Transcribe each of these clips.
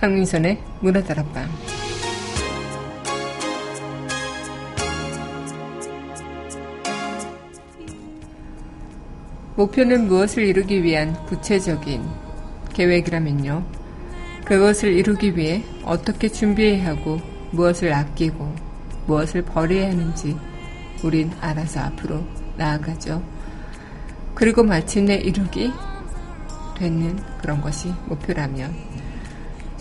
강민선의 문화다락방 목표는 무엇을 이루기 위한 구체적인 계획이라면요. 그것을 이루기 위해 어떻게 준비해야 하고 무엇을 아끼고 무엇을 버려야 하는지 우린 알아서 앞으로 나아가죠. 그리고 마침내 이루기 되는 그런 것이 목표라면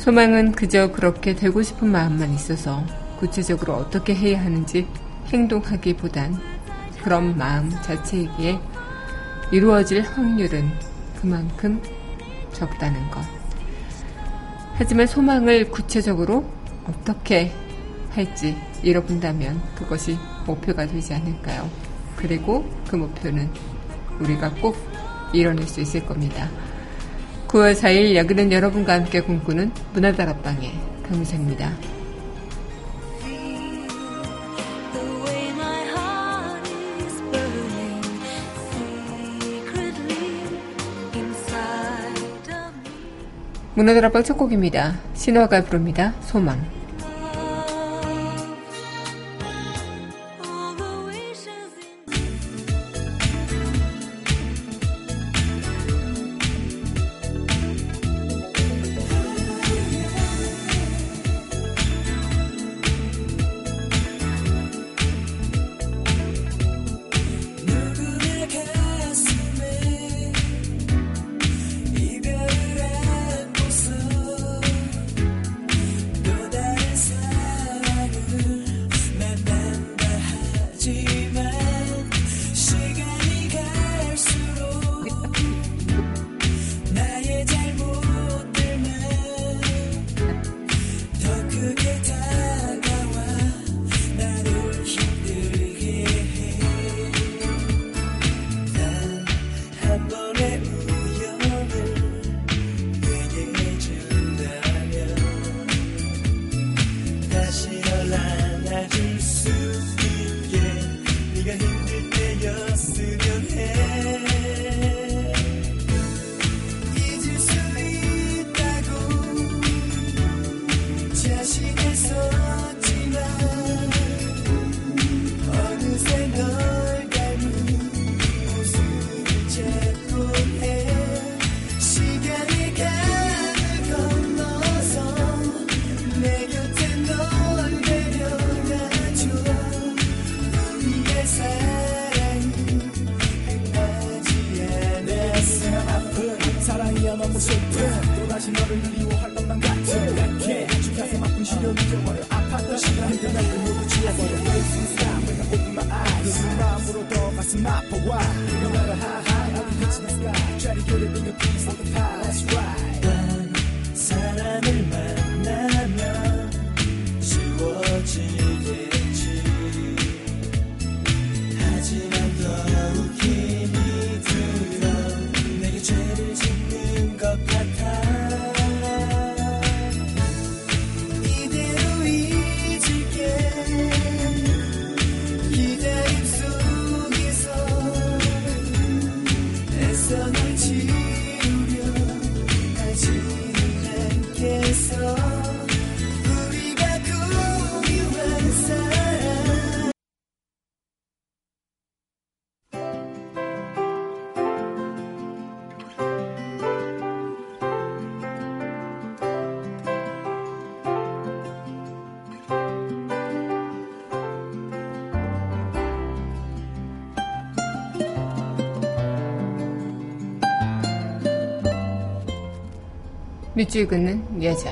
소망은 그저 그렇게 되고 싶은 마음만 있어서 구체적으로 어떻게 해야 하는지 행동하기보단 그런 마음 자체이기에 이루어질 확률은 그만큼 적다는 것. 하지만 소망을 구체적으로 어떻게 할지 잃어본다면 그것이 목표가 되지 않을까요? 그리고 그 목표는 우리가 꼭 이뤄낼 수 있을 겁니다. 9월 4일 여기는 여러분과 함께 꿈꾸는 문화다락방의 강무사입니다. 문화다락방 첫 곡입니다. 신화가 부릅니다. 소망. 밑줄 긋는 여자.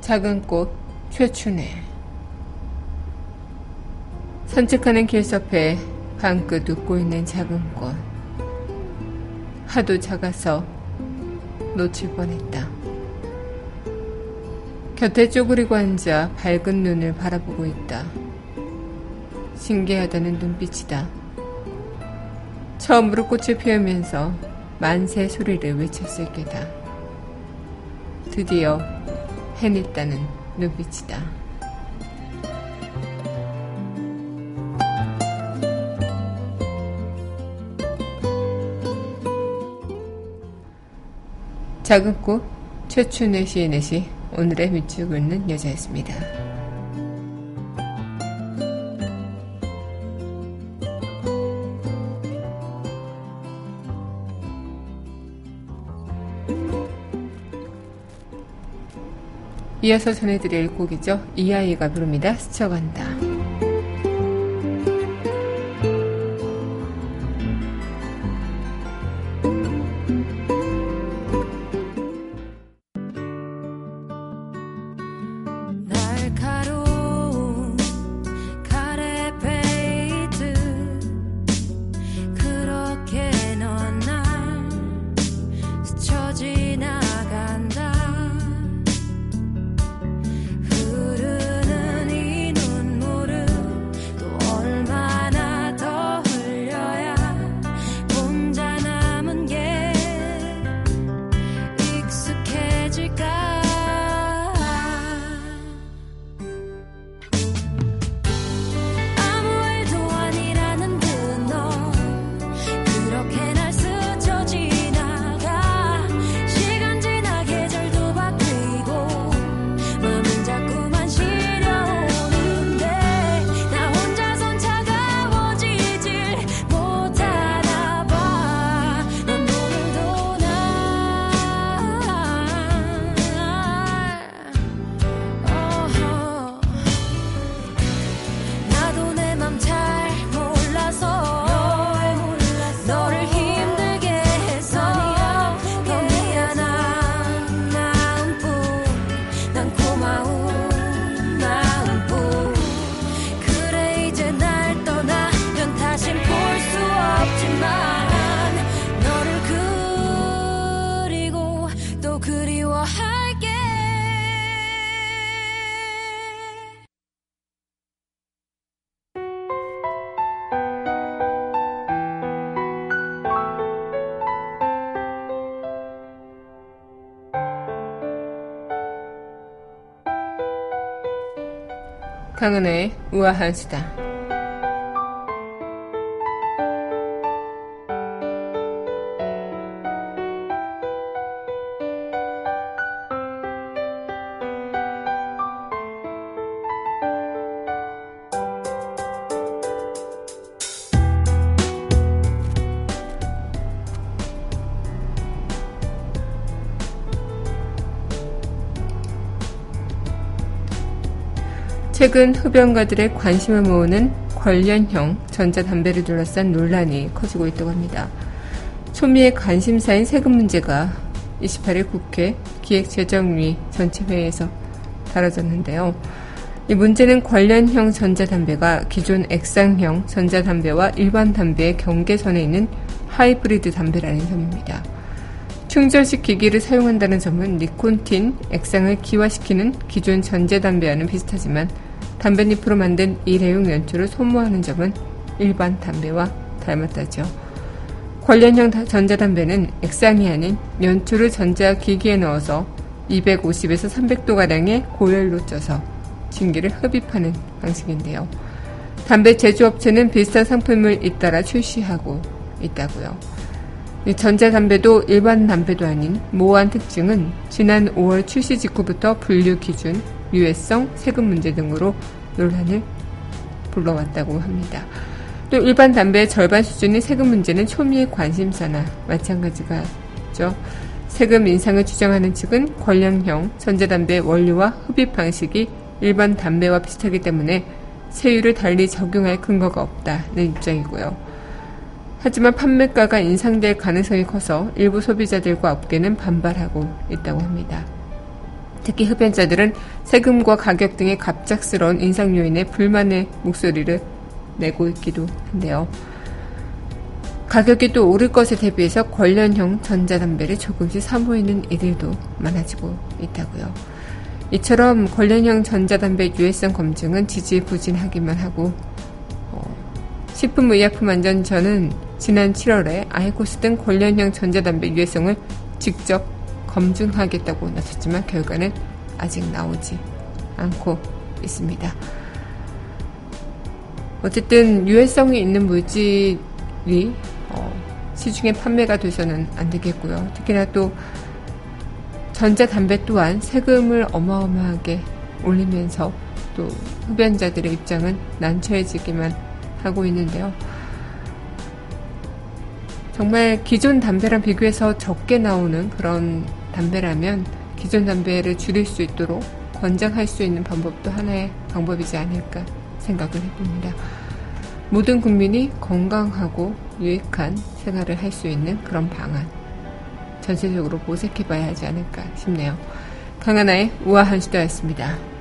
작은 꽃 최춘해 산책하는 길섭에 방긋 웃고 있는 작은 꽃 하도 작아서 놓칠 뻔했다. 곁에 쪼그리고 앉아 밝은 눈을 바라보고 있다. 신기하다는 눈빛이다. 처음으로 꽃을 피우면서 만세 소리를 외쳤을 게다. 드디어 해냈다는 눈빛이다. 작은 꽃 최춘애 시인의 시 오늘의 밑줄 긋는 여자였습니다. 이어서 전해드릴 곡이죠. 이 아이가 부릅니다. 스쳐간다. 강은혜의 우아한 수다. 최근 흡연가들의 관심을 모으는 관련형 전자담배를 둘러싼 논란이 커지고 있다고 합니다. 초미의 관심사인 세금 문제가 28일 국회 기획재정위 전체회의에서 다뤄졌는데요. 이 문제는 관련형 전자담배가 기존 액상형 전자담배와 일반 담배의 경계선에 있는 하이브리드 담배라는 점입니다. 충전식 기기를 사용한다는 점은 니콘틴, 액상을 기화시키는 기존 전자담배와는 비슷하지만 담뱃잎으로 만든 일회용 연초를 소모하는 점은 일반 담배와 닮았다죠. 관련형 전자담배는 액상이 아닌 연초를 전자기기에 넣어서 250에서 300도가량의 고열로 쪄서 증기를 흡입하는 방식인데요. 담배 제조업체는 비슷한 상품을 잇따라 출시하고 있다고요. 전자담배도 일반 담배도 아닌 모호한 특징은 지난 5월 출시 직후부터 분류 기준, 유해성, 세금 문제 등으로 논란을 불러왔다고 합니다. 또 일반 담배의 절반 수준의 세금 문제는 초미의 관심사나 마찬가지가죠. 세금 인상을 주장하는 측은 관련형 전자담배 원료와 흡입 방식이 일반 담배와 비슷하기 때문에 세율을 달리 적용할 근거가 없다는 입장이고요. 하지만 판매가가 인상될 가능성이 커서 일부 소비자들과 업계는 반발하고 있다고 합니다. 특히 흡연자들은 세금과 가격 등의 갑작스러운 인상 요인에 불만의 목소리를 내고 있기도 한데요. 가격이 또 오를 것에 대비해서 관련형 전자담배를 조금씩 사모이는 이들도 많아지고 있다고요. 이처럼 관련형 전자담배 유해성 검증은 지지부진하기만 하고 어, 식품의약품안전처는 지난 7월에 아이코스 등 관련형 전자담배 유해성을 직접 검증하겠다고 나섰지만 결과는 아직 나오지 않고 있습니다. 어쨌든 유해성이 있는 물질이 어, 시중에 판매가 돼서는 안 되겠고요. 특히나 또 전자담배 또한 세금을 어마어마하게 올리면서 또 흡연자들의 입장은 난처해지기만 하고 있는데요. 정말 기존 담배랑 비교해서 적게 나오는 그런 담배라면 기존 담배를 줄일 수 있도록 권장할 수 있는 방법도 하나의 방법이지 않을까 생각을 해봅니다. 모든 국민이 건강하고 유익한 생활을 할 수 있는 그런 방안 전체적으로 모색해봐야 하지 않을까 싶네요. 강하나의 우아한 시도였습니다.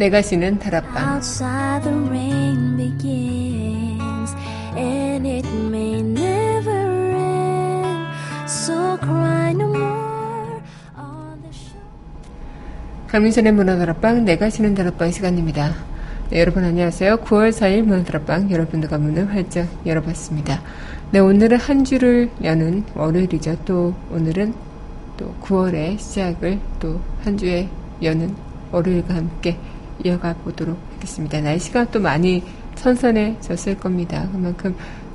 내가 쉬는 다락방 강민선의 문화다락방 내가 쉬는 다락방 시간입니다. 네, 여러분 안녕하세요. 9월 4일 문화다락방 여러분들과 문을 활짝 열어봤습니다. 네, 오늘은 한 주를 여는 월요일이죠. 또 오늘은 또 9월의 시작을 또 한 주에 여는 월요일과 함께 이어가 보도록 하겠습니다. 날씨가 또 많이 선선해졌을 겁니다. 그만큼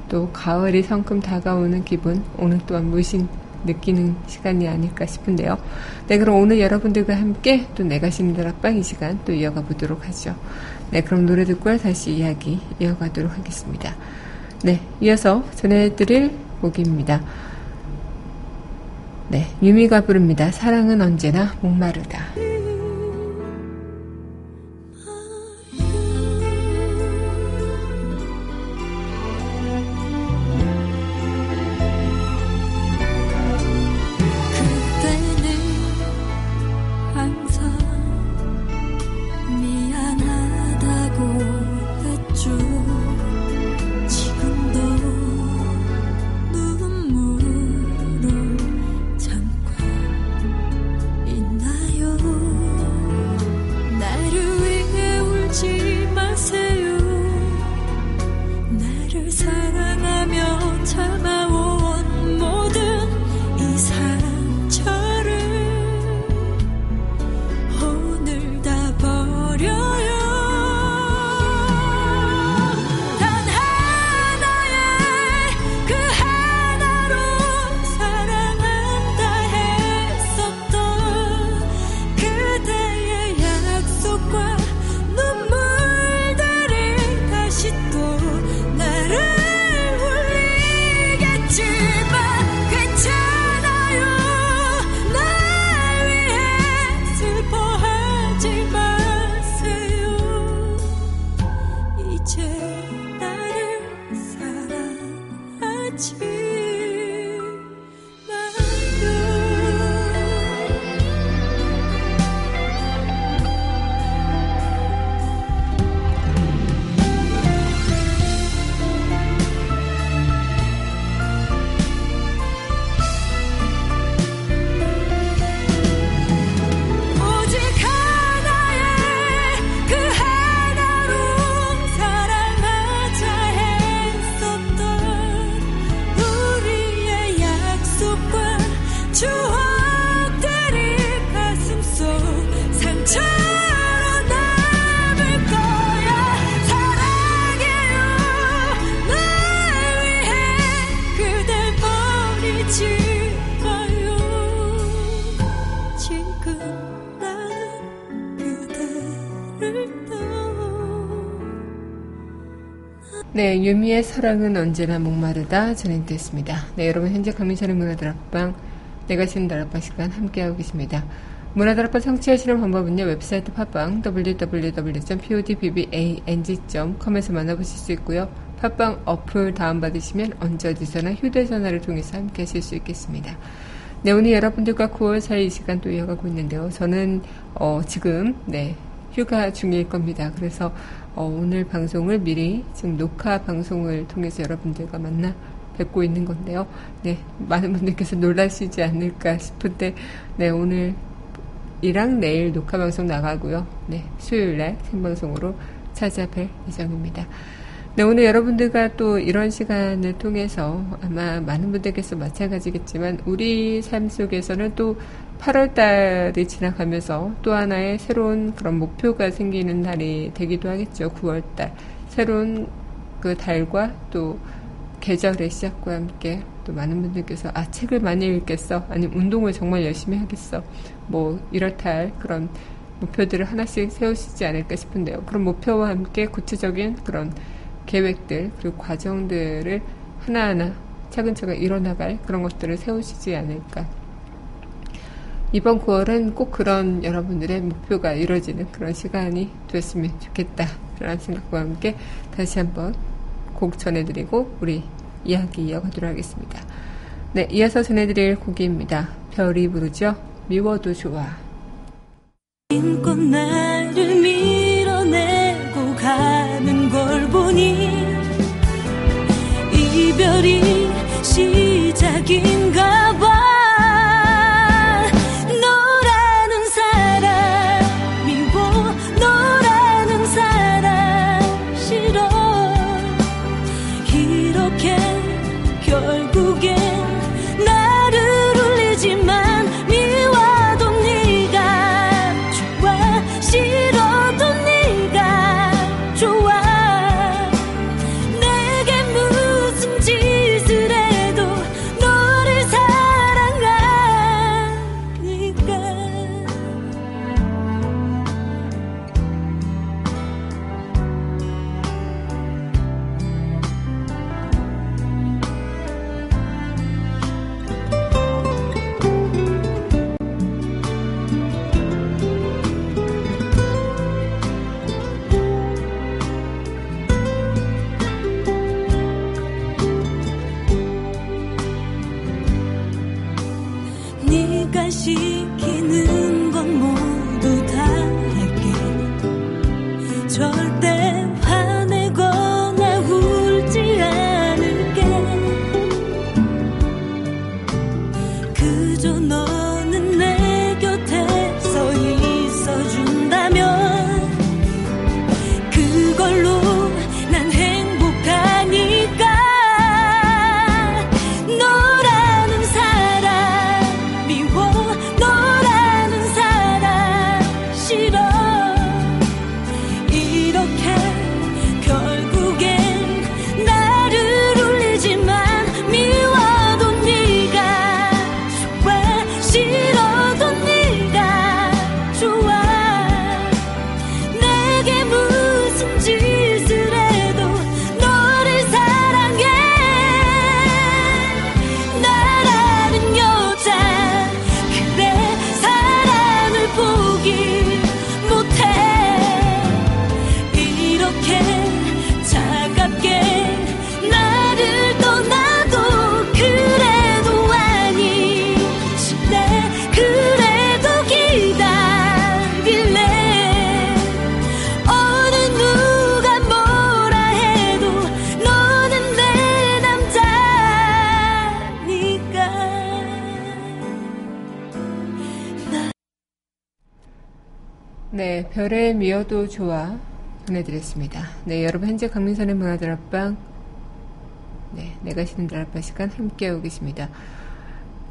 또 가을이 성큼 다가오는 기분, 오늘 또한 무신 느끼는 시간이 아닐까 싶은데요. 네, 그럼 오늘 여러분들과 함께 또 내가 쉬는 다락방 이 시간 또 이어가 보도록 하죠. 네, 그럼 노래 듣고 다시 이야기 이어가도록 하겠습니다. 네, 이어서 전해드릴 곡입니다. 네, 유미가 부릅니다. 사랑은 언제나 목마르다. 네, 유미의 사랑은 언제나 목마르다 전해드렸습니다. 네, 여러분 현재 강민선의 문화다락방 내가 쉬는 다락방 시간 함께하고 계십니다. 문화다락방 청취하시는 방법은요. 웹사이트 팟빵 www.podbbang.com에서 만나보실 수 있고요. 팟빵 어플 다운받으시면 언제 어디서나 휴대전화를 통해서 함께 하실 수 있겠습니다. 네, 오늘 여러분들과 9월 4일 이 시간 또 이어가고 있는데요. 저는 어, 지금 네, 휴가 중일 겁니다. 그래서 어, 오늘 방송을 미리 지금 녹화 방송을 통해서 여러분들과 만나 뵙고 있는 건데요. 네, 많은 분들께서 놀라시지 않을까 싶은데, 네, 오늘 이랑 내일 녹화 방송 나가고요. 네, 수요일 날 생방송으로 찾아뵐 예정입니다. 네, 오늘 여러분들과 또 이런 시간을 통해서 아마 많은 분들께서 마찬가지겠지만 우리 삶 속에서는 또 8월 달이 지나가면서 또 하나의 새로운 그런 목표가 생기는 달이 되기도 하겠죠. 9월 달. 새로운 그 달과 또 계절의 시작과 함께 또 많은 분들께서 아, 책을 많이 읽겠어. 아니면 운동을 정말 열심히 하겠어. 뭐 이렇다 할 그런 목표들을 하나씩 세우시지 않을까 싶은데요. 그런 목표와 함께 구체적인 그런 계획들 그리고 과정들을 하나하나 차근차근 일어나갈 그런 것들을 세우시지 않을까. 이번 9월은 꼭 그런 여러분들의 목표가 이루어지는 그런 시간이 됐으면 좋겠다. 라는 생각과 함께 다시 한번 곡 전해드리고 우리 이야기 이어가도록 하겠습니다. 네, 이어서 전해드릴 곡입니다. 별이 부르죠. 미워도 좋아. 나를 밀어내고 가는 걸 보니 미어도 좋아 보내드렸습니다. 네, 여러분 현재 강민선의 문화들 앞방 네, 내가 쉬는 들 앞방 시간 함께하고 계십니다.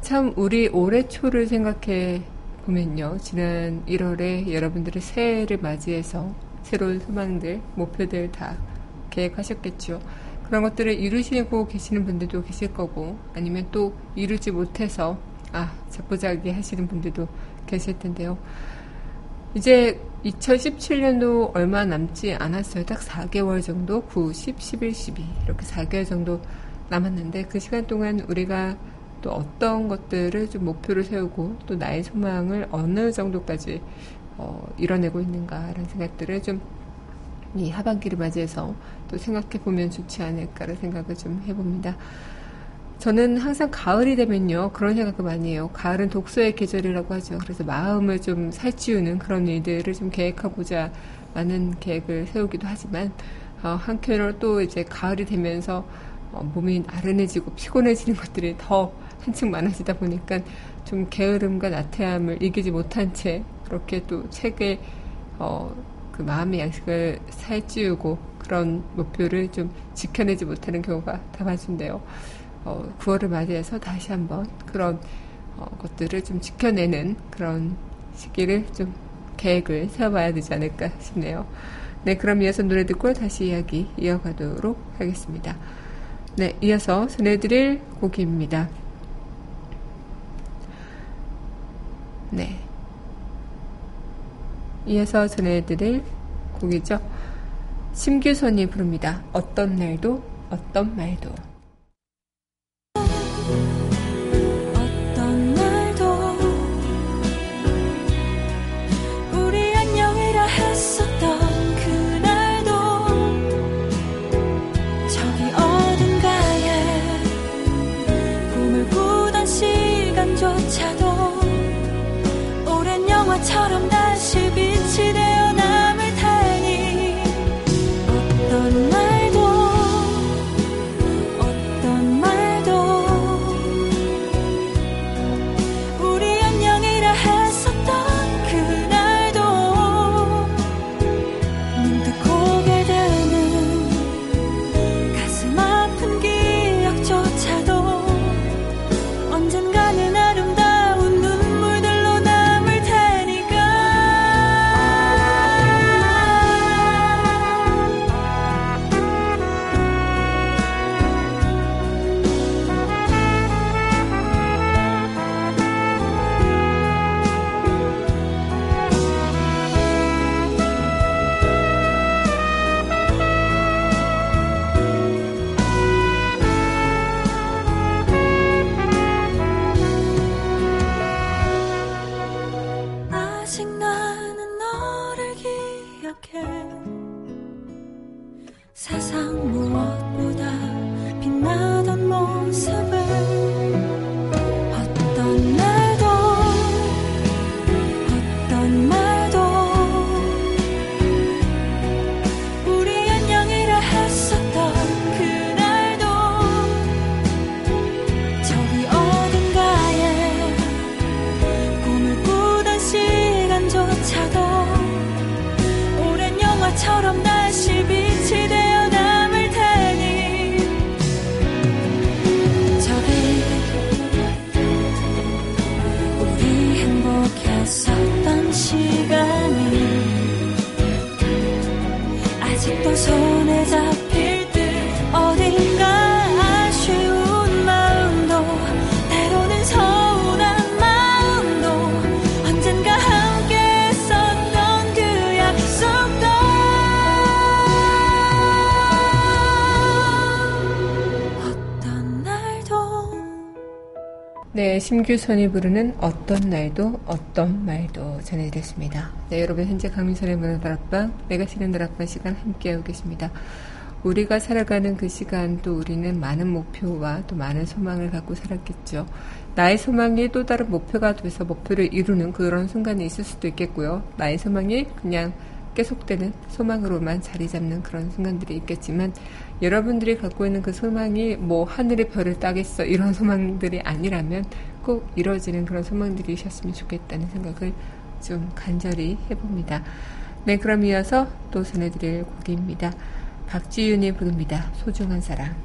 참 우리 올해 초를 생각해 보면요. 지난 1월에 여러분들의 새해를 맞이해서 새로운 소망들, 목표들 다 계획하셨겠죠. 그런 것들을 이루시고 계시는 분들도 계실 거고 아니면 또 이루지 못해서 아, 자꾸자기 하시는 분들도 계실 텐데요. 이제 2017년도 얼마 남지 않았어요. 딱 4개월 정도? 9, 10, 11, 12. 이렇게 4개월 정도 남았는데 그 시간 동안 우리가 또 어떤 것들을 좀 목표를 세우고 또 나의 소망을 어느 정도까지 어, 이뤄내고 있는가라는 생각들을 좀 이 하반기를 맞이해서 또 생각해 보면 좋지 않을까라는 생각을 좀 해봅니다. 저는 항상 가을이 되면요 그런 생각을 많이 해요. 가을은 독서의 계절이라고 하죠. 그래서 마음을 좀 살찌우는 그런 일들을 좀 계획하고자 많은 계획을 세우기도 하지만 어, 한편으로 또 이제 가을이 되면서 어, 몸이 나른해지고 피곤해지는 것들이 더 한층 많아지다 보니까 좀 게으름과 나태함을 이기지 못한 채 그렇게 또 책에 어, 그 마음의 양식을 살찌우고 그런 목표를 좀 지켜내지 못하는 경우가 다많은데요. 어, 9월을 맞이해서 다시 한번 그런 어, 것들을 좀 지켜내는 그런 시기를 좀 계획을 세워봐야 되지 않을까 싶네요. 네, 그럼 이어서 노래 듣고 다시 이야기 이어가도록 하겠습니다. 네, 이어서 전해드릴 곡입니다. 네. 이어서 전해드릴 곡이죠. 심규선이 부릅니다. 어떤 날도, 어떤 말도. Thank you. 시간이 아직도 손에 잡고 심규선이 부르는 어떤 날도 어떤 말도 전해드렸습니다. 네, 여러분 현재 강민선의 문화다락방 내가 시는 다락방 시간 함께하고 계십니다. 우리가 살아가는 그 시간 또 우리는 많은 목표와 또 많은 소망을 갖고 살았겠죠. 나의 소망이 또 다른 목표가 돼서 목표를 이루는 그런 순간이 있을 수도 있겠고요. 나의 소망이 그냥 계속되는 소망으로만 자리 잡는 그런 순간들이 있겠지만 여러분들이 갖고 있는 그 소망이 뭐 하늘의 별을 따겠어 이런 소망들이 아니라면 꼭 이루어지는 그런 소망들이셨으면 좋겠다는 생각을 좀 간절히 해봅니다. 네, 그럼 이어서 또 전해드릴 곡입니다. 박지윤이 부릅니다. 소중한 사랑.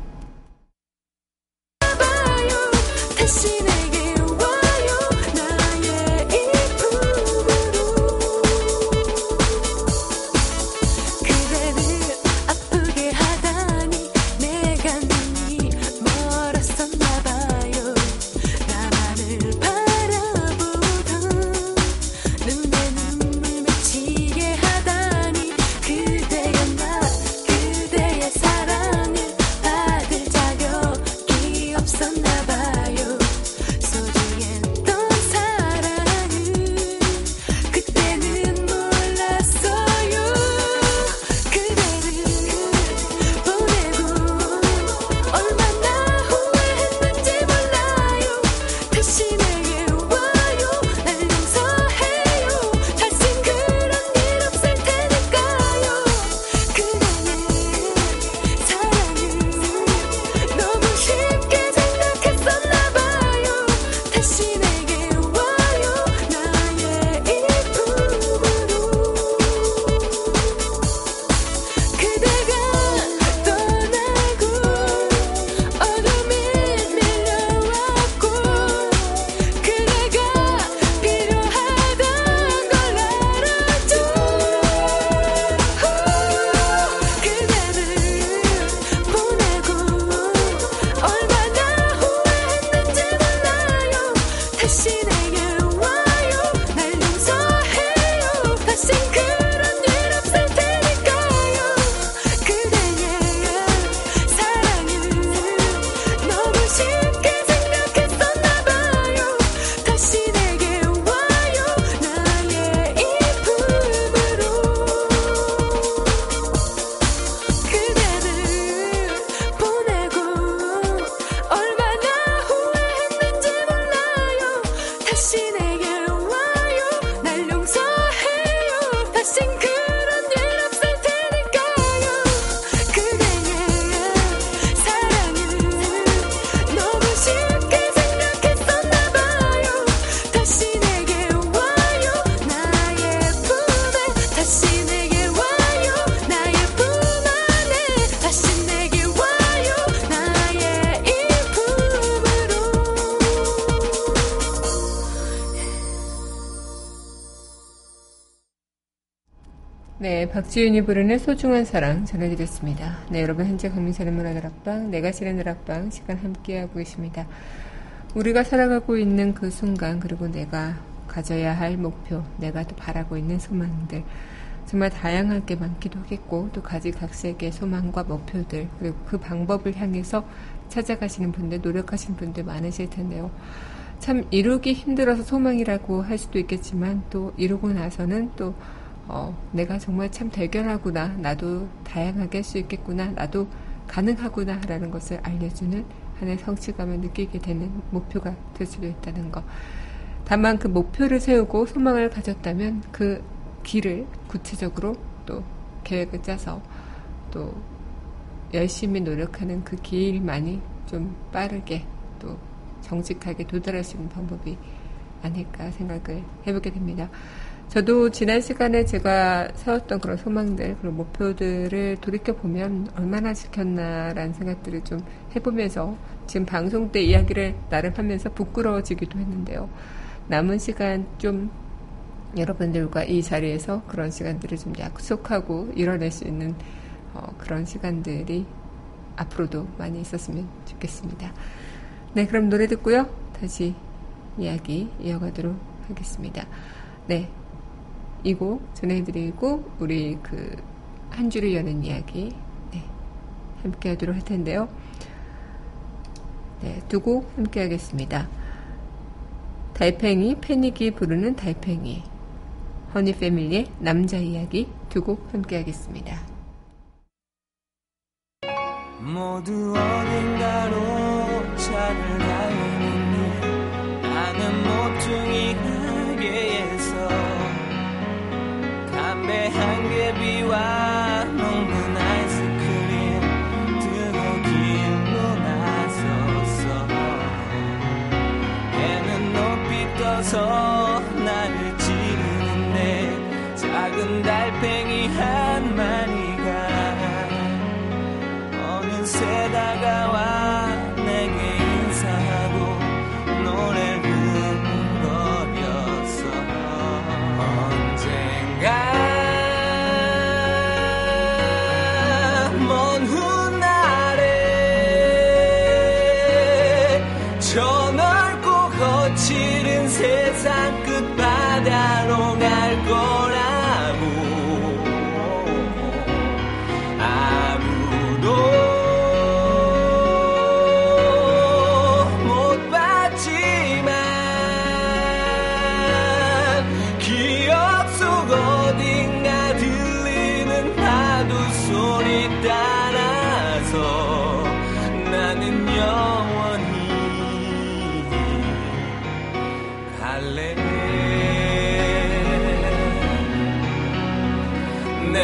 박지윤이 부르는 소중한 사랑 전해드렸습니다. 네, 여러분 현재 강민선의 문화다락방, 내가 지는 다락방 시간 함께하고 계십니다. 우리가 살아가고 있는 그 순간 그리고 내가 가져야 할 목표, 내가 또 바라고 있는 소망들 정말 다양하게 많기도 하겠고 또 가지각색의 소망과 목표들 그리고 그 방법을 향해서 찾아가시는 분들, 노력하시는 분들 많으실 텐데요. 참 이루기 힘들어서 소망이라고 할 수도 있겠지만 또 이루고 나서는 또 어, 내가 정말 참 대견하구나. 나도 다양하게 할 수 있겠구나. 나도 가능하구나. 라는 것을 알려주는 하나의 성취감을 느끼게 되는 목표가 될 수도 있다는 것. 다만 그 목표를 세우고 소망을 가졌다면 그 길을 구체적으로 또 계획을 짜서 또 열심히 노력하는 그 길만이 좀 빠르게 또 정직하게 도달할 수 있는 방법이 아닐까 생각을 해보게 됩니다. 저도 지난 시간에 제가 세웠던 그런 소망들, 그런 목표들을 돌이켜보면 얼마나 지켰나라는 생각들을 좀 해보면서 지금 방송 때 이야기를 나름 하면서 부끄러워지기도 했는데요. 남은 시간 좀 여러분들과 이 자리에서 그런 시간들을 좀 약속하고 이뤄낼 수 있는 어, 그런 시간들이 앞으로도 많이 있었으면 좋겠습니다. 네, 그럼 노래 듣고요. 다시 이야기 이어가도록 하겠습니다. 네, 이곡 전해드리고 우리 그 한 주를 여는 이야기 네, 함께 하도록 할 텐데요. 네, 두 곡 함께 하겠습니다. 달팽이 패닉이 부르는 달팽이 허니 패밀리의 남자 이야기 두 곡 함께 하겠습니다. 모두 어딘가로 차를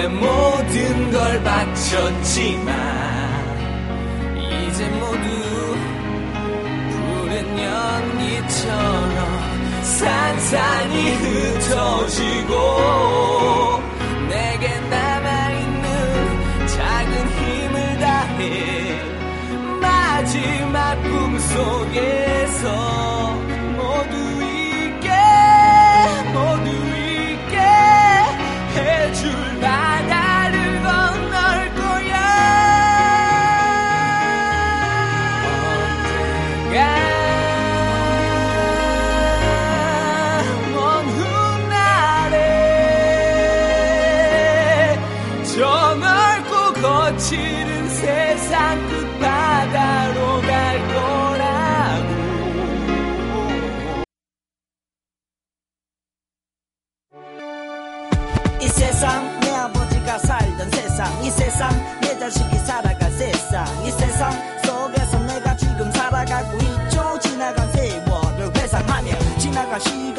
내 모든 걸 바쳤지만 이제 모두 푸른 연기처럼 산산이 흩어지고 내게 남아있는 작은 힘을 다해 마지막 꿈속에서 이 세상 속에서 내가 지금 살아가고 있죠. 지나간 세월을 회상하며 지나간 시간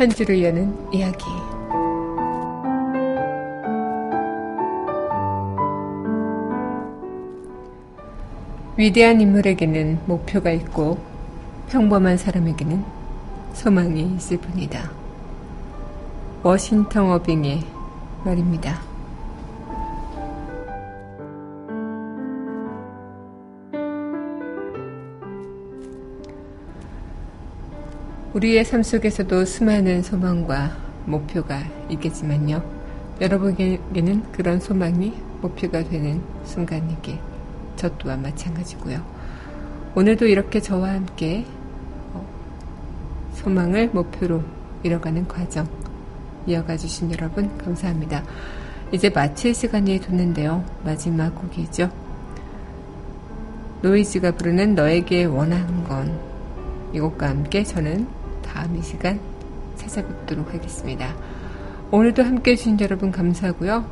한 줄을 여는 이야기. 위대한 인물에게는 목표가 있고 평범한 사람에게는 소망이 있을 뿐이다. 워싱턴 어빙의 말입니다. 우리의 삶 속에서도 수많은 소망과 목표가 있겠지만요. 여러분에게는 그런 소망이 목표가 되는 순간이기 저 또한 마찬가지고요. 오늘도 이렇게 저와 함께 어, 소망을 목표로 이뤄가는 과정 이어가 주신 여러분 감사합니다. 이제 마칠 시간이 됐는데요. 마지막 곡이죠. 노이즈가 부르는 너에게 원하는 건 이곡과 함께 저는 다음 이 시간 찾아뵙도록 하겠습니다. 오늘도 함께 해주신 여러분 감사하고요.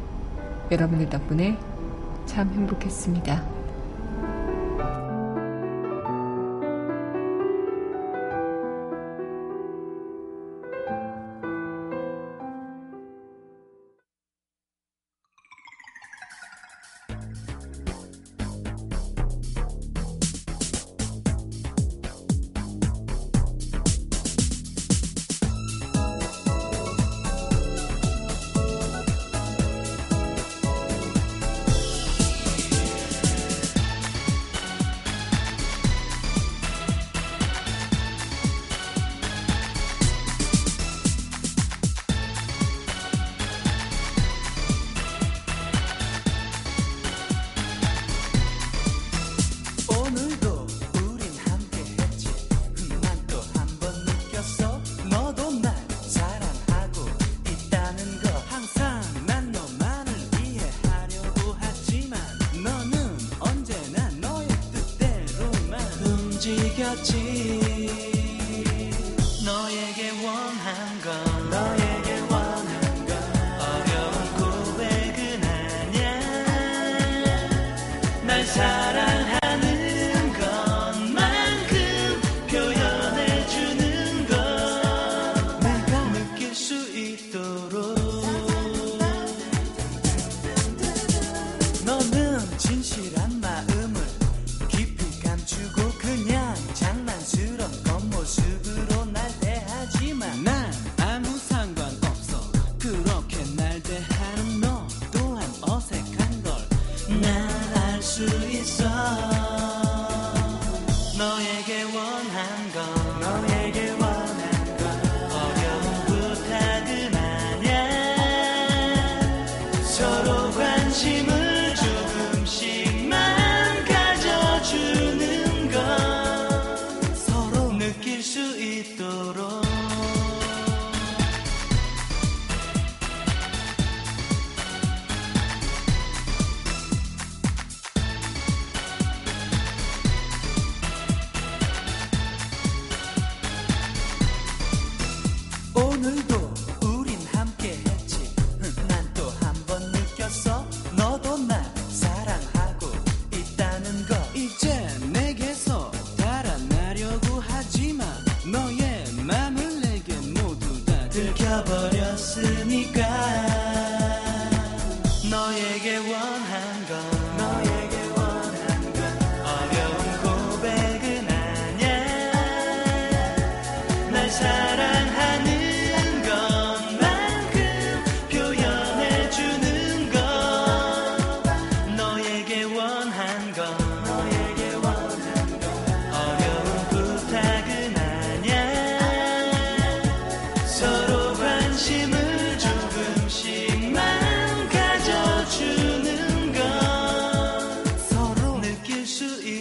여러분들 덕분에 참 행복했습니다. 지 너에